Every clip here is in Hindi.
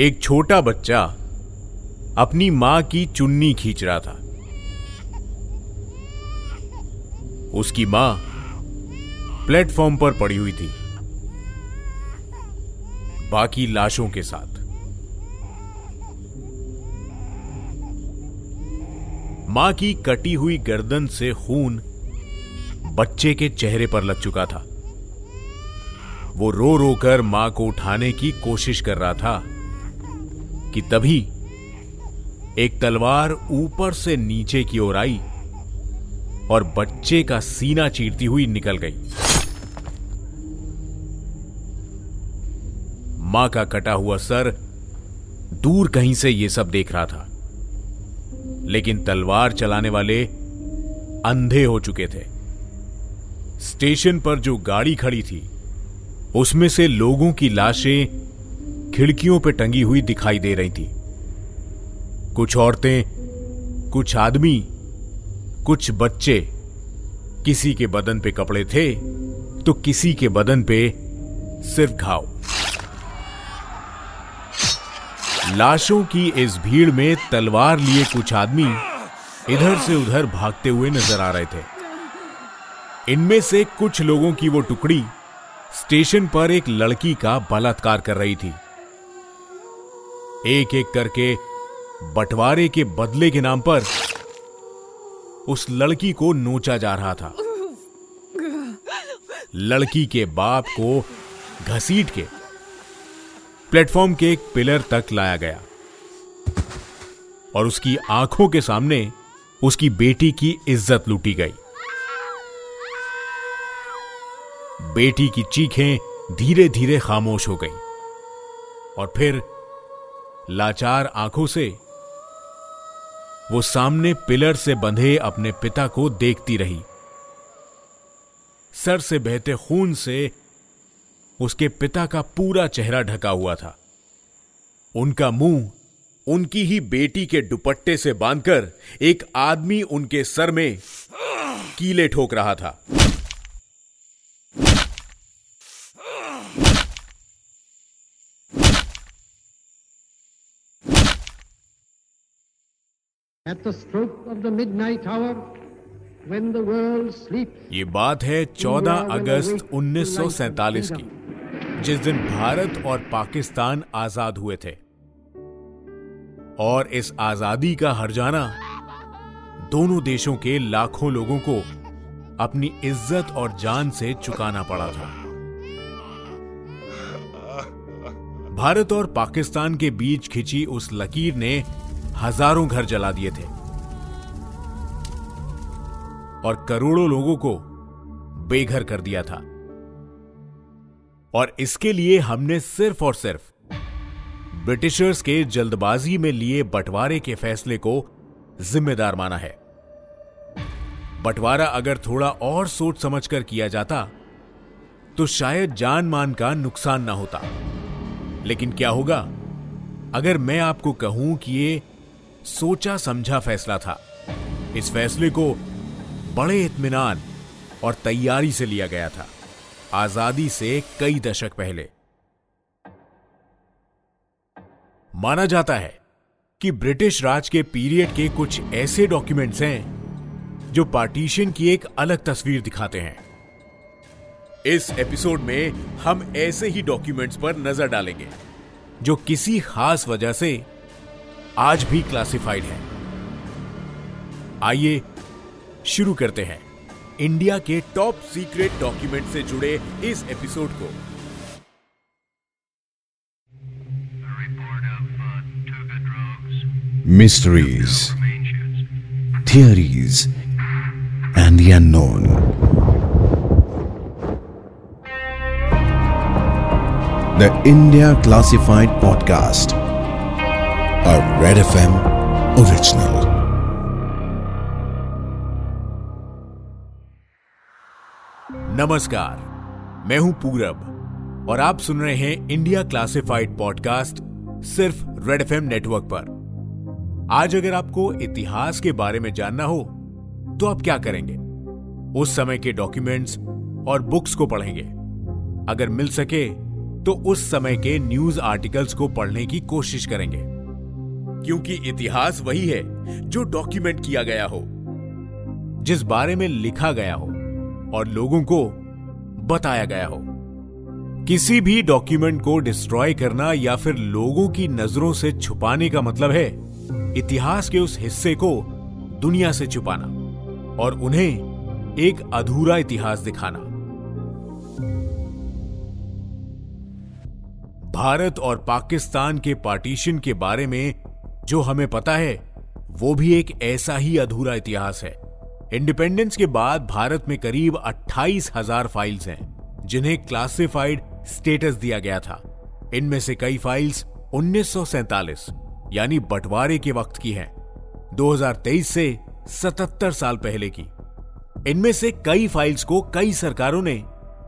एक छोटा बच्चा अपनी माँ की चुन्नी खींच रहा था। उसकी माँ प्लेटफॉर्म पर पड़ी हुई थी, बाकी लाशों के साथ। माँ की कटी हुई गर्दन से खून बच्चे के चेहरे पर लग चुका था। वो रो रो कर माँ को उठाने की कोशिश कर रहा था। कि तभी एक तलवार ऊपर से नीचे की ओर आई और बच्चे का सीना चीरती हुई निकल गई। माँ का कटा हुआ सर दूर कहीं से यह सब देख रहा था, लेकिन तलवार चलाने वाले अंधे हो चुके थे। स्टेशन पर जो गाड़ी खड़ी थी, उसमें से लोगों की लाशें खिड़कियों पर टंगी हुई दिखाई दे रही थी। कुछ औरतें, कुछ आदमी, कुछ बच्चे, किसी के बदन पे कपड़े थे तो किसी के बदन पे सिर्फ़ घाव। लाशों की इस भीड़ में तलवार लिए कुछ आदमी इधर से उधर भागते हुए नज़र आ रहे थे। इनमें से कुछ लोगों की वो टुकड़ी स्टेशन पर एक लड़की का बलात्कार कर रही थी। एक एक करके बंटवारे के बदले के नाम पर उस लड़की को नोचा जा रहा था। लड़की के बाप को घसीट के प्लेटफॉर्म के एक पिलर तक लाया गया और उसकी आँखों के सामने उसकी बेटी की इज़्ज़त लूटी गई। बेटी की चीखें धीरे धीरे खामोश हो गई और फिर लाचार आँखों से, वो सामने पिलर से बंधे अपने पिता को देखती रही। सर से बहते खून से उसके पिता का पूरा चेहरा ढका हुआ था। उनका मुँह उनकी ही बेटी के दुपट्टे से बांधकर एक आदमी उनके सर में कीले ठोक रहा था। ये बात है 14 अगस्त 1947 की जिस दिन भारत और पाकिस्तान आज़ाद हुए थे। और इस आज़ादी का हरजाना दोनों देशों के लाखों लोगों को अपनी इज़्ज़त और जान से चुकाना पड़ा था। भारत और पाकिस्तान के बीच खिंची उस लकीर ने हज़ारों घर जला दिए थे। और करोड़ों लोगों को बेघर कर दिया था। और इसके लिए हमने सिर्फ़ और सिर्फ़ ब्रिटिशर्स के जल्दबाजी में लिए बंटवारे के फैसले को जिम्मेदार माना है। बंटवारा अगर थोड़ा और सोच समझकर किया जाता तो शायद जान मान का नुकसान ना होता। लेकिन क्या होगा? अगर मैं आपको कहूँ कि ये सोचा समझा फैसला था। इस फैसले को बड़े इतमान और तैयारी से लिया गया था, आज़ादी से कई दशक पहले। माना जाता है कि ब्रिटिश राज के पीरियड के कुछ ऐसे डॉक्यूमेंट्स हैं, जो पार्टीशन की एक अलग तस्वीर दिखाते हैं। इस एपिसोड में हम ऐसे ही डॉक्यूमेंट्स पर नज़र डालेंगे, जो किसी खास वजह से आज भी क्लासिफाइड है। आइए शुरू करते हैं इंडिया के टॉप सीक्रेट डॉक्यूमेंट से जुड़े इस एपिसोड को। Mysteries theories and unknown the India classified podcast a Red FM original. नमस्कार, मैं हूँ पूरब और आप सुन रहे हैं इंडिया क्लासिफाइड पॉडकास्ट सिर्फ़ रेड एफ़एम नेटवर्क पर। आज अगर आपको इतिहास के बारे में जानना हो तो आप क्या करेंगे? उस समय के डॉक्यूमेंट्स और बुक्स को पढ़ेंगे। अगर मिल सके तो उस समय के न्यूज़ आर्टिकल्स को पढ़ने की कोशिश करेंगे। क्योंकि इतिहास वही है जो डॉक्यूमेंट किया गया हो, जिस बारे में लिखा गया हो और लोगों को बताया गया हो। किसी भी डॉक्यूमेंट को डिस्ट्रॉय करना या फिर लोगों की नज़रों से छुपाने का मतलब है इतिहास के उस हिस्से को दुनिया से छुपाना और उन्हें एक अधूरा इतिहास दिखाना। भारत और पाकिस्तान के पार्टीशन के बारे में जो हमें पता है, वो भी एक ऐसा ही अधूरा इतिहास है। इंडिपेंडेंस के बाद भारत में करीब अट्ठाईस हज़ार फाइल्स हैं, जिन्हें क्लासिफाइड स्टेटस दिया गया था। इनमें से कई फाइल्स 1947 यानी बंटवारे के वक्त की हैं 2023 से 77 साल पहले की। इनमें से कई फाइल्स को कई सरकारों ने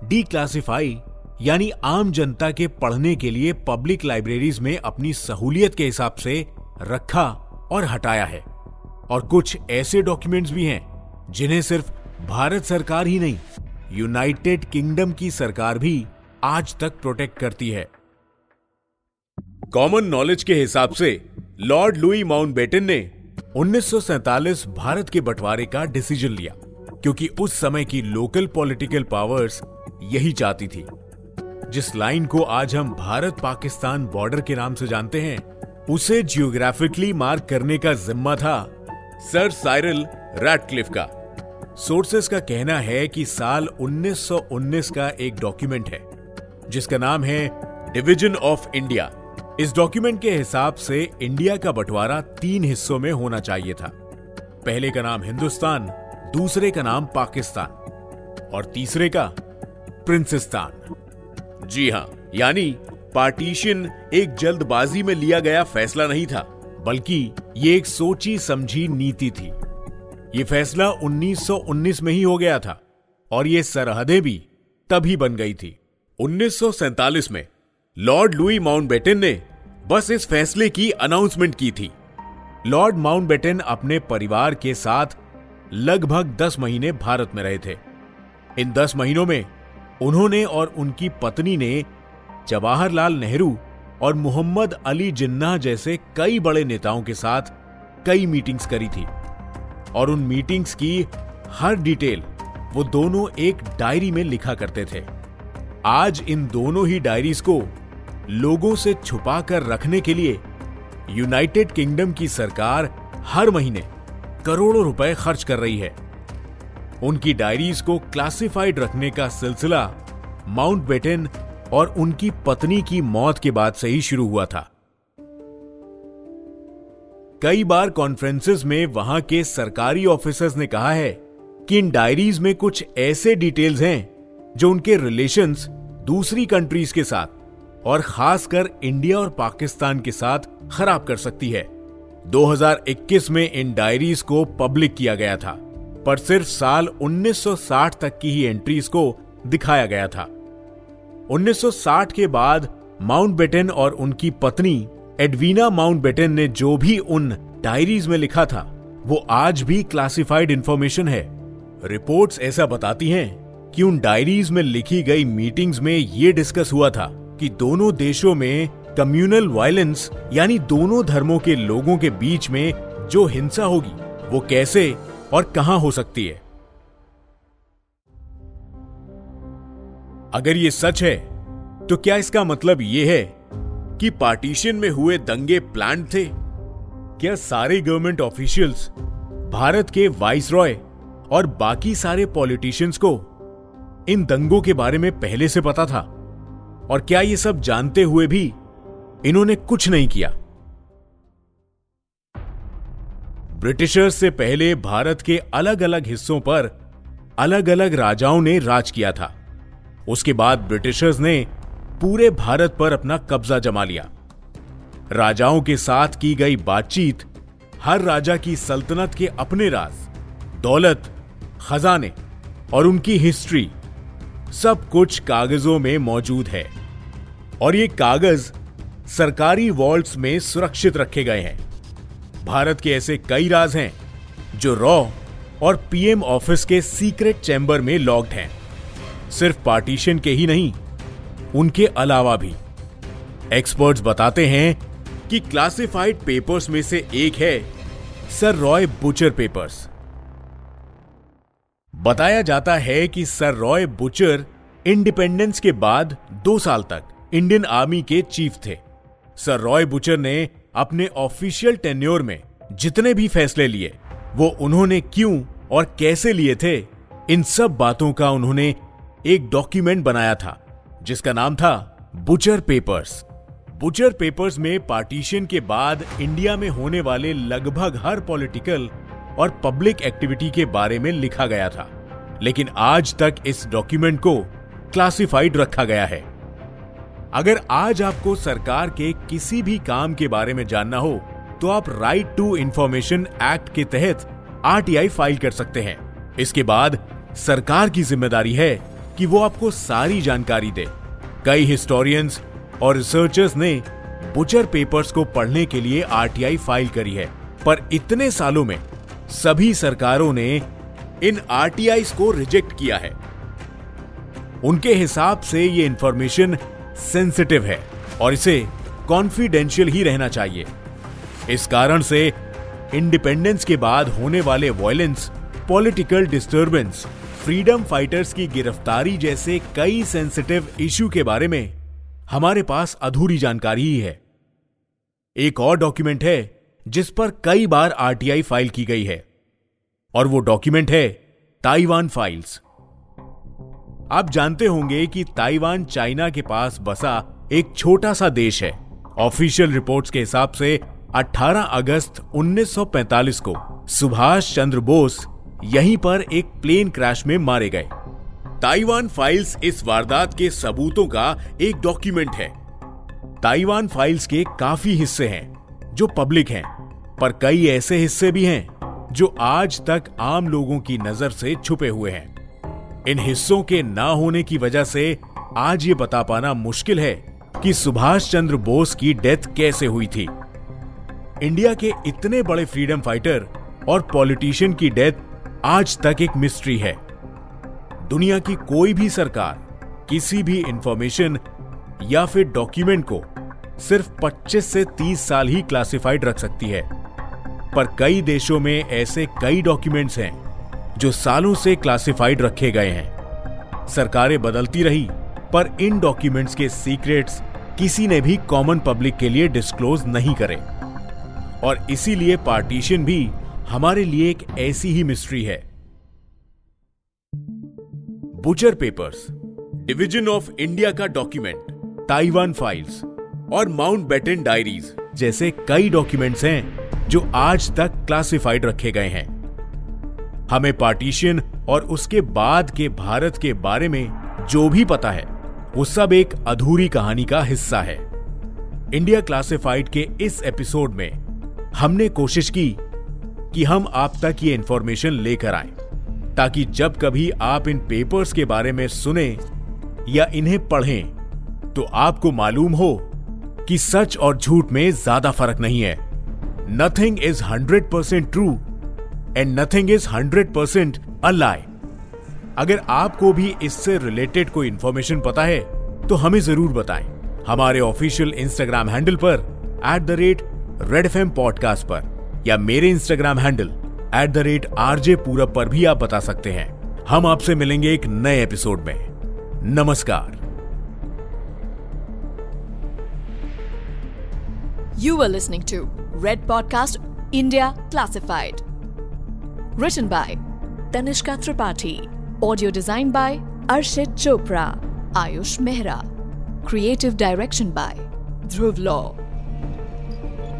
डी क्लासिफाई यानी आम जनता के पढ़ने के लिए पब्लिक लाइब्रेरीज में अपनी सहूलियत के हिसाब से रखा और हटाया है। और कुछ ऐसे डॉक्यूमेंट्स भी हैं जिन्हें सिर्फ़ भारत सरकार ही नहीं यूनाइटेड किंगडम की सरकार भी आज तक प्रोटेक्ट करती है। कॉमन नॉलेज के हिसाब से लॉर्ड लुई माउंटबेटन ने 1947 भारत के बंटवारे का डिसीज़न लिया क्योंकि उस समय की लोकल पॉलिटिकल पावर्स यही चाहती थी। जिस लाइन को आज हम भारत पाकिस्तान बॉर्डर के नाम से जानते हैं उसे जियोग्राफिकली मार्क करने का जिम्मा था। सर साइरल रैटक्लिफ का। सोर्सेस का कहना है कि साल 1919 का एक डॉक्यूमेंट है, जिसका नाम है डिवीज़न ऑफ़ इंडिया इस डॉक्यूमेंट के हिसाब से इंडिया का बंटवारा तीन हिस्सों में होना चाहिए था। पहले का नाम हिंदुस्तान, दूसरे का नाम पाकिस्तान, और तीसरे का प्रिंसिस्तान जी हाँ, यानी पार्टीशन एक जल्दबाजी में लिया गया फैसला नहीं था, बल्कि ये एक सोची समझी नीति थी। ये फैसला 1919 में ही हो गया था, और ये सरहदें भी तभी बन गई थी। 1947 में लॉर्ड लुई माउंटबेटन ने बस इस फैसले की अनाउंसमेंट की थी। लॉर्ड माउंटबेटन अपने परिवार के साथ लगभग 10 महीने भारत में रहे थे। इन 10 महीनों में उन्होंने और उनकी पत्नी ने जवाहरलाल नेहरू और मोहम्मद अली जिन्ना जैसे कई बड़े नेताओं के साथ कई मीटिंग्स करी थी। और उन मीटिंग्स की हर डिटेल वो दोनों एक डायरी में लिखा करते थे। आज इन दोनों ही डायरीज को लोगों से छुपा कर रखने के लिए यूनाइटेड किंगडम की सरकार हर महीने करोड़ों रुपए खर्च कर रही है। उनकी डायरीज को क्लासिफाइड रखने का सिलसिला माउंट बेटन और उनकी पत्नी की मौत के बाद से ही शुरू हुआ था। कई बार कॉन्फ्रेंसेस में वहाँ के सरकारी ऑफिसर्स ने कहा है कि इन डायरीज में कुछ ऐसे डिटेल्स हैं जो उनके रिलेशंस दूसरी कंट्रीज़ के साथ और खासकर इंडिया और पाकिस्तान के साथ खराब कर सकती है। 2021 में इन डायरीज को पब्लिक किया गया था, पर सिर्फ़ साल 1960 तक की ही एंट्रीज को दिखाया गया था। 1960 के बाद माउंटबेटन और उनकी पत्नी एडवीना माउंटबेटन ने जो भी उन डायरीज में लिखा था, वो आज भी क्लासिफाइड इंफॉर्मेशन है। रिपोर्ट्स ऐसा बताती हैं कि उन डायरीज में लिखी गई मीटिंग्स में ये डिस्कस हुआ था कि दोनों देशों में कम्युनल वायलेंस, यानी दोनों धर्मों के लोगों के बीच में जो हिंसा होगी, वो कैसे और कहाँ हो सकती है। अगर ये सच है तो क्या इसका मतलब यह है कि पार्टीशन में हुए दंगे प्लान थे? क्या सारे गवर्नमेंट ऑफिशियल्स भारत के वाइस रॉय और बाकी सारे पॉलिटिशियंस को इन दंगों के बारे में पहले से पता था? और क्या ये सब जानते हुए भी इन्होंने कुछ नहीं किया? ब्रिटिशर्स से पहले भारत के अलग अलग हिस्सों पर अलग अलग राजाओं ने राज किया था। उसके बाद ब्रिटिशर्स ने पूरे भारत पर अपना कब्जा जमा लिया। राजाओं के साथ की गई बातचीत हर राजा की सल्तनत के अपने राज, दौलत, खजाने और उनकी हिस्ट्री सब कुछ कागजों में मौजूद है और ये कागज़ सरकारी वॉल्ट्स में सुरक्षित रखे गए हैं। भारत के ऐसे कई राज हैं जो रॉ और पीएम ऑफ़िस के सीक्रेट चैम्बर में लॉक्ड हैं। सिर्फ़ पार्टीशन के ही नहीं, उनके अलावा भी। एक्सपर्ट्स बताते हैं कि क्लासिफाइड पेपर्स में से एक है सर रॉय बुचर पेपर्स बताया जाता है कि सर रॉय बुचर इंडिपेंडेंस के बाद दो साल तक इंडियन आर्मी के चीफ थे। सर रॉय बुचर ने अपने ऑफिशियल टेन्योर में जितने भी फैसले लिए, वो उन्होंने क्यों और कैसे लिए थे, इन सब बातों का उन्होंने एक डॉक्यूमेंट बनाया था, जिसका नाम था बुचर पेपर्स बुचर पेपर्स में पार्टीशन के बाद इंडिया में होने वाले लगभग हर पॉलिटिकल और पब्लिक एक्टिविटी के बारे में लिखा गया था। लेकिन आज तक इस डॉक्यूमेंट को क्लासिफाइड रखा गया है। अगर आज आपको सरकार के किसी भी काम के बारे में जानना हो तो आप राइट टू इंफॉर्मेशन एक्ट के तहत आरटीआई फ़ाइल कर सकते हैं। इसके बाद सरकार की ज़िम्मेदारी है कि वो आपको सारी जानकारी दे। कई हिस्टोरियंस और रिसर्चर्स ने बुचर पेपर्स को पढ़ने के लिए आरटीआई फ़ाइल करी है। पर इतने सालों में सभी सरकारों ने इन आरटीआई को रिजेक्ट किया है। उनके हिसाब से ये इंफॉर्मेशन सेंसिटिव है और इसे कॉन्फिडेंशियल ही रहना चाहिए। इस कारण से इंडिपेंडेंस के बाद होने वाले violence political disturbance freedom fighters की गिरफ्तारी जैसे कई सेंसिटिव इश्यू के बारे में हमारे पास अधूरी जानकारी ही है। एक और डॉक्यूमेंट है जिस पर कई बार आरटीआई फ़ाइल की गई है, और वो डॉक्यूमेंट है ताइवान फाइल्स। आप जानते होंगे कि ताइवान चाइना के पास बसा एक छोटा सा देश है। ऑफिशियल रिपोर्ट्स के हिसाब से 18 अगस्त 1945 को सुभाष चंद्र बोस यहीं पर एक प्लेन क्रैश में मारे गए। ताइवान फाइल्स इस वारदात के सबूतों का एक डॉक्यूमेंट है। ताइवान फाइल्स के काफ़ी हिस्से हैं, जो पब्लिक हैं, पर कई ऐसे हिस्से भी हैं, जो आज तक आम लोगों की नज़र से छुपे हुए हैं। इन हिस्सों के ना होने की वजह से आज ये बता पाना मुश्किल है कि सुभाष चंद्र बोस की डेथ कैसे हुई थी। इंडिया के इतने बड़े फ्रीडम फाइटर और पॉलिटिशियन की डेथ आज तक एक मिस्ट्री है। दुनिया की कोई भी सरकार, किसी भी इंफॉर्मेशन या फिर डॉक्यूमेंट को सिर्फ़ 25 से 30 साल ही क्लासिफाइड रख सकती है। पर कई देशों में ऐसे कई डॉक्यूमेंट्स हैं जो सालों से क्लासिफाइड रखे गए हैं। सरकारें बदलती रही, पर इन डॉक्यूमेंट्स के सीक्रेट्स किसी ने भी कॉमन पब्लिक के लिए डिस्क्लोज नहीं करे। और इसीलिए पार्टीशन भी हमारे लिए एक ऐसी ही मिस्ट्री है। Bucher papers division of India का डॉक्यूमेंट ताइवान फाइल्स और माउंट बेटन डायरीज जैसे कई डॉक्यूमेंट्स हैं जो आज तक क्लासिफाइड रखे गए हैं। हमें पार्टीशन और उसके बाद के भारत के बारे में जो भी पता है, वो सब एक अधूरी कहानी का हिस्सा है। इंडिया क्लासिफाइड के इस एपिसोड में हमने कोशिश की कि हम आप तक ये इंफॉर्मेशन लेकर आए, ताकि जब कभी आप इन पेपर्स के बारे में सुने या इन्हें पढ़ें तो आपको मालूम हो कि सच और झूठ में ज़्यादा फ़र्क नहीं है। Nothing is hundred percent true and nothing is hundred percent a lie अगर आपको भी इससे रिलेटेड कोई इंफॉर्मेशन पता है तो हमें ज़रूर बताएँ। हमारे ऑफिशियल इंस्टाग्राम हैंडल पर at the rate Red F podcast पर। या मेरे Instagram handle at the rate RJ Purab पर भी आप बता सकते हैं। हम आपसे मिलेंगे एक नए एपिसोड में। नमस्कार। You are listening to Red podcast India classified written by Tanishka Tripathi audio design by Arshit Chopra Ayush Mehra creative direction by Dhruv Law